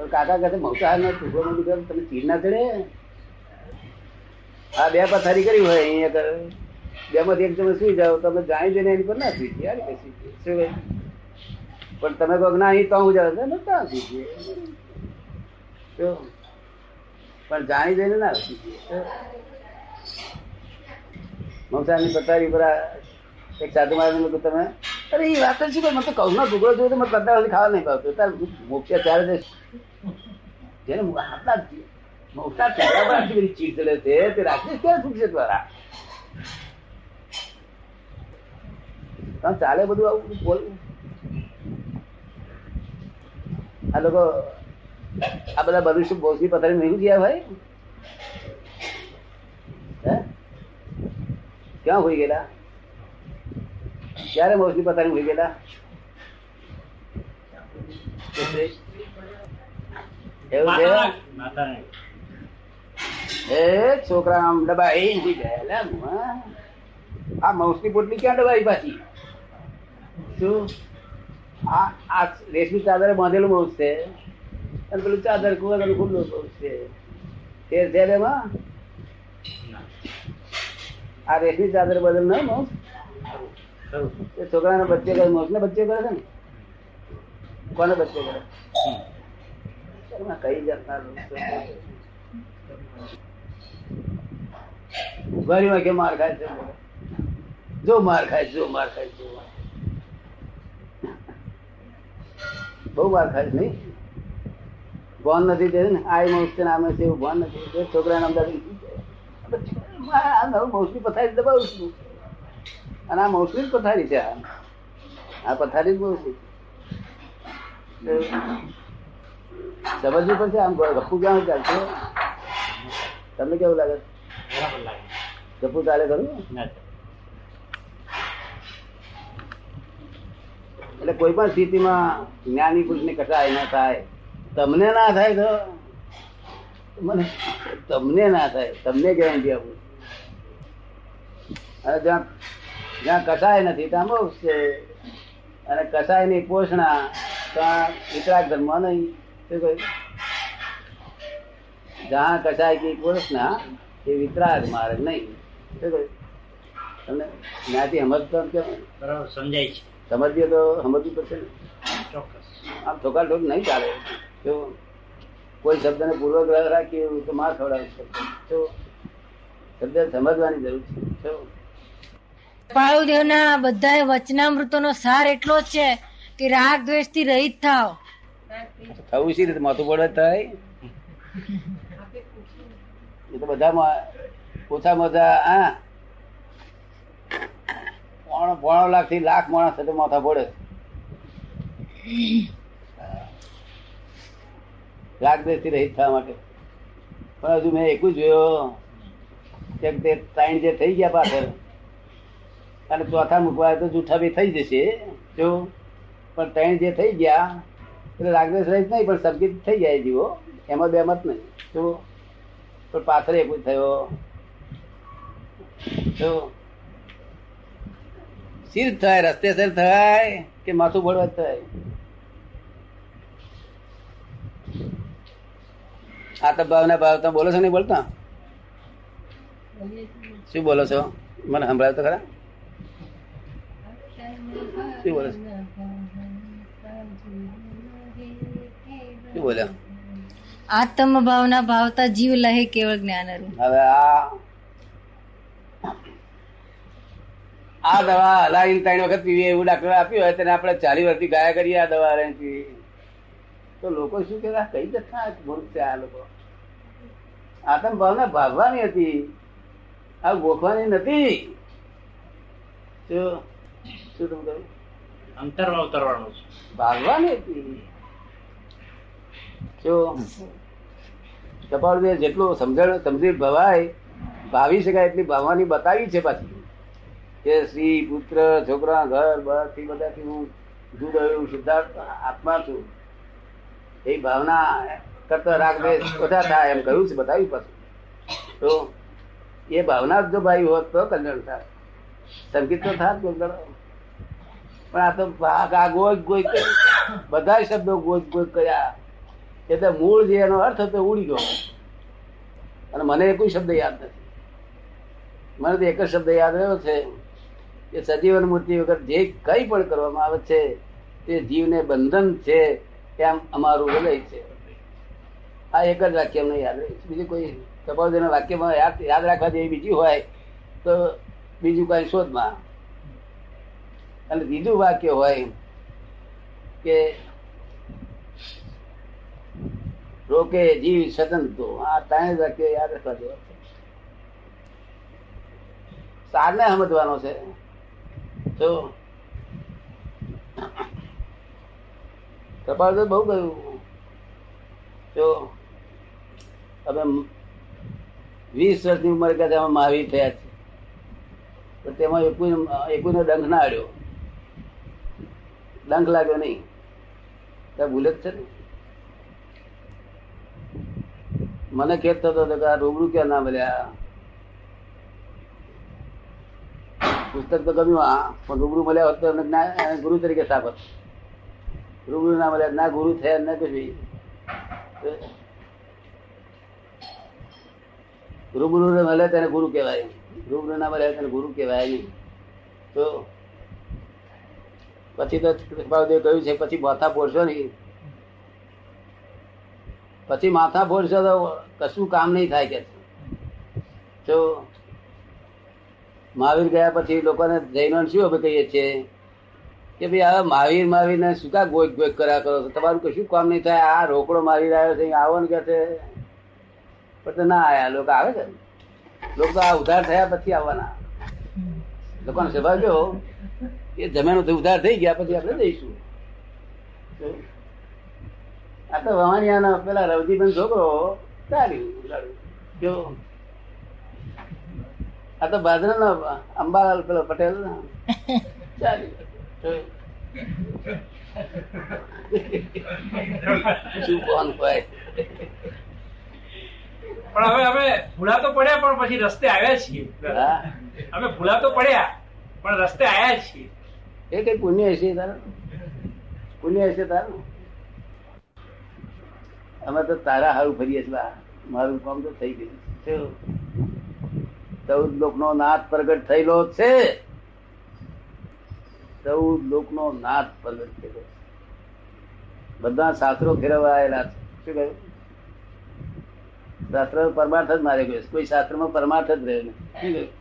તો કાકા કહે મૌસાહાર નો ટુકડો નો દીકરો તમે ચીડ ના ચડે આ બે પથારી કરી હોય અહીંયા કરે બે માંથી એક તમે સુઈ જાઓ, તમે જાણી જઈને એની પર ના સુઈ જાય. શું પણ તમે કહો ના અહીં તો હું જાવ તો ત્યાં સુઈ જાય. પણ જાણી જઈને ના સુઈ જાય. મમસાની પથારી પર એક સાધુ મહારાજ તમે અરે, એ વાત શું કરે? મને તો કઉ ના ઢોકળો જોયો તો મને કંટાળો ખાવા નહીં પાવતો તાર મોક્ષ ત્યારે જ જેને આપણા મોટા ચહેરા પર બધી ચીડ ચડે છે, તે રાખીશ ક્યારે છૂટશે દ્વારા તમે ચાલે બધું આવું બોલવું આ લોકો, આ બધા બધું શું બોસી પથારી નહીં ગયા ભાઈ? ક્યાં હોઈ ગયેલા? ક્યારે મોસમી પથારી હોઈ ગયેલા એવું છે? એ છોકરા આમ ઊંઘી ગયા આ મૌસની પોટલી ક્યાં ડબાઈ પાછી? શું? આ આ રેશમી ચાદર બાંધેલું મૌસ છે. અને પેલું ચાદર કુવાનું ખુલ્લું મૌસ છે. તેર છે એમાં? આ રેશમી ચાદર બદલ ના મૌસ એ છોકરાને બચ્ચે કરે મૌસ ને બચ્ચે કરે છે ને? કોને બચ્ચે કરે? કઈ જાતના? ઉઘાડીમાં કે માર ખાય છે? જો માર ખાય, જો માર ખાય, જો બહુ માર ખાય નહીં? ભાન નથી તે ને? આ મૌસ છે નામે છે, એવું ભાન નથી છોકરા છોકરાને અમદાવાદ પથારી દબાવું છું. અને આ મૌસની જ પથારી છે આ. પથારી જ મૌસની સમજવું પડશે આમ ગપ્પુ ક્યાં ચાલશે? તમને કેવું લાગે? ગપ્પુ ચાલે ખરું? એટલે કોઈ પણ સ્થિતિમાં જ્ઞાની પુરુષને કટાય ના થાય. તમને ના થાય તો મને તમને ના થાય. તમને ગેરંટી આપું. અને જ્યાં જ્યાં કસાય નથી ત્યાં મોક્ષ છે. અને કસાયની પોષણા ત્યાં વિતરાગ ધર્મ નહીં. શું કહ્યું? જ્યાં કસાય કી પોષણા એ વિતરાગ માર્ગ નહીં. શું કહ્યું? તમને જ્ઞાતિ સમજતો કેમ? બરાબર સમજાય છે. સમજીએ તો સમજવું પડશે ને. ચોક્કસ. આમ ઠોકા ઠોક નહીં ચાલે. જો કોઈ શબ્દને પૂર્વગ્રહ રાખીએ તો માં ખવડાવી શકે જો શબ્દ સમજવાની જરૂર છે. જો પાળુદેવના બધા વચનામૃતોનો સાર એટલો જ છે કે રાગ દ્વેષથી રહિત થાવ. થવું શી રીતે માથું પડે થાય એ તો બધામાં ઓછા મજા હા પોણો પોણો લાખથી લાખ માણસ સાથે માથા પડે. રાગ દ્વેષથી રહિત થવા માટે. પણ હજુ મેં એકું જોયો કેમ તે ત્રણ જે થઈ ગયા પાછળ અને ચોથા મૂકવા તો જૂઠા બી થઈ જશે જો. પણ ત્રણ જે થઈ ગયા એટલે રાગદ્વેષ રહિત નહીં પણ સંગીત થઈ જાય જીવો. એમાં બે મત નહીં જો. પણ પાથર એક થયો. જો. સ્થિર થાય રસ્તે સર થાય કે માથું ભરવા થાય? આ તો ભાવના ભાવ તમે બોલો છો નહીં બોલતા? શું બોલો છો? મને સંભળાવ તો ખરા? શું બોલે શું બોલ્યા આત્મ ભાવના ભાવતા જીવ લહે કેવળ જ્ઞાન હવે આ આ દવા હલાવીને ત્રણ વખત પીવી એવું ડાક્ટર આપ્યું હોય તેને આપણે ચાલી વર્ષથી ગાયા કરીએ આ દવા હલાવીને તો લોકો શું કે કઈ જથ્થા મૂર્ખ છે આ લોકો? આતમ ભાવના ભાગવાની હતી. આ ગોખવાની નથી. શું શું તમે કહ્યું? અંતરમાં ઉતરવાનું છે. ભાગવાની? જો કપાળ જેટલું સમજણ સમજી ભવાય, ભાવી શકાય એટલી ભાવવાની બતાવી છે પાછી. કે સ્ત્રી, પુત્ર, છોકરા, ઘર, બહારથી, બધાથી હું જુદો એવું સિદ્ધાર્થ આત્મા છું. એ ભાવના કરતા રાગ દ્વેષ ઓછા થાય એમ કહ્યું છે, બતાવ્યું પાછું. તો એ ભાવના જ જો ભાઈ હોત તો કલ્યાણ થાય. સંગીત તો થાય દાડો. પણ આ તો આ ગોજ ગોજ. બધા શબ્દો ગોજ ગોજ કર્યા. એટલે મૂળ જે એનો અર્થ હતો ઉડી ગયો. અને મને કોઈ શબ્દ યાદ નથી. મને તો એક જ શબ્દ યાદ રહ્યો છે કે સજીવન મૂર્તિ વગર જે કંઈ પણ કરવામાં આવે છે, તે જીવને બંધન છે એમ અમારું હૃદય છે. આ એક જ વાક્ય અમને યાદ રહે છે. બીજું કોઈ કપાલજીના વાક્યમાં યાદ યાદ રાખવા જેવી બીજી હોય, તો બીજું કઈ શોધમાં. અને બીજું વાક્ય હોય કે રોકે જીવ સ્વતંત્ર આ ત્રણ જ વાક્ય યાદ રાખવા જેવા છે સારને સમજવાનો છે. તો કપાળ તો બહુ ગયું. જો અમે વીસ વર્ષની ઉંમર કે અમે મહાવીર થયા છે. તો તેમાં એકું એકુનો ડંખ ના આડ્યો. ડંખ લાગ્યો નહીં. ભૂલ જ છે ને? મને થતો હતો કે આ રૂબરૂ ક્યાં ના મળ્યા? પુસ્તક તો ગમ્યું આ પણ રૂબરૂ મળ્યા હોત તો ગુરુ તરીકે સાબત રૂબરૂ ના મળ્યા, ના ગુરુ થયા, ના કશું રૂબરૂ મળે તેને ગુરુ કહેવાય. રૂબરૂ ના મળે તેને ગુરુ કહેવાય. નહીં તો પછી તો કૃપાદેવ કહ્યું છે, પછી માથા ફોડશો નહીં. પછી માથા ફોડશો તો કશું કામ નહીં થાય કે તો મહાવીર ગયા પછી લોકોને જૈનો શું અમે કહીએ છીએ કે ભાઈ હવે મહાવીર મહાવીરને શું કા ગોઈક ગોઈક કર્યા કરો તમારું કશું કામ નહીં થાય. આ રોકડો મારી આવ્યો છે આવો ને કે છે. પણ ના આવ્યા લોકો આવે છે લોકો આ ઉધાર થયા પછી આવવાના. લોકોનો સ્વભાવ જો એ જમીનો તો ઉધાર થઈ ગયા, પછી આપણે જઈશું આ તો વવાણિયાનો પેલા રવજીબેન છોકરો ચાલ્યું જો. આ તો બાજરાનો અંબાલાલ પેલો પટેલ ચાલ્યું. શું કોણ હોય પણ હવે અમે ભૂલા તો પડ્યા પણ પછી રસ્તે આવ્યા છીએ. અમે ભૂલા તો પડ્યા પણ રસ્તે આવ્યા છીએ. એ કઈ પુણ્ય હશે તારું? પુણ્ય હશે તારું? અમે તો તારા હારું ફરીએ છીએ મારું કામ તો થઈ ગયું. છે ચૌદ લોકનો નાથ પ્રગટ થયેલો છે. ચૌદ લોક નો નાથ પ્રગટ થયેલો છે. બધા શાસ્ત્રો ફેરવાયેલા છે. શું કહ્યું? શાસ્ત્ર પરમાર્થ જ મારે ગયો. કોઈ શાસ્ત્રમાં પરમાર્થ જ રહ્યો કહ્યું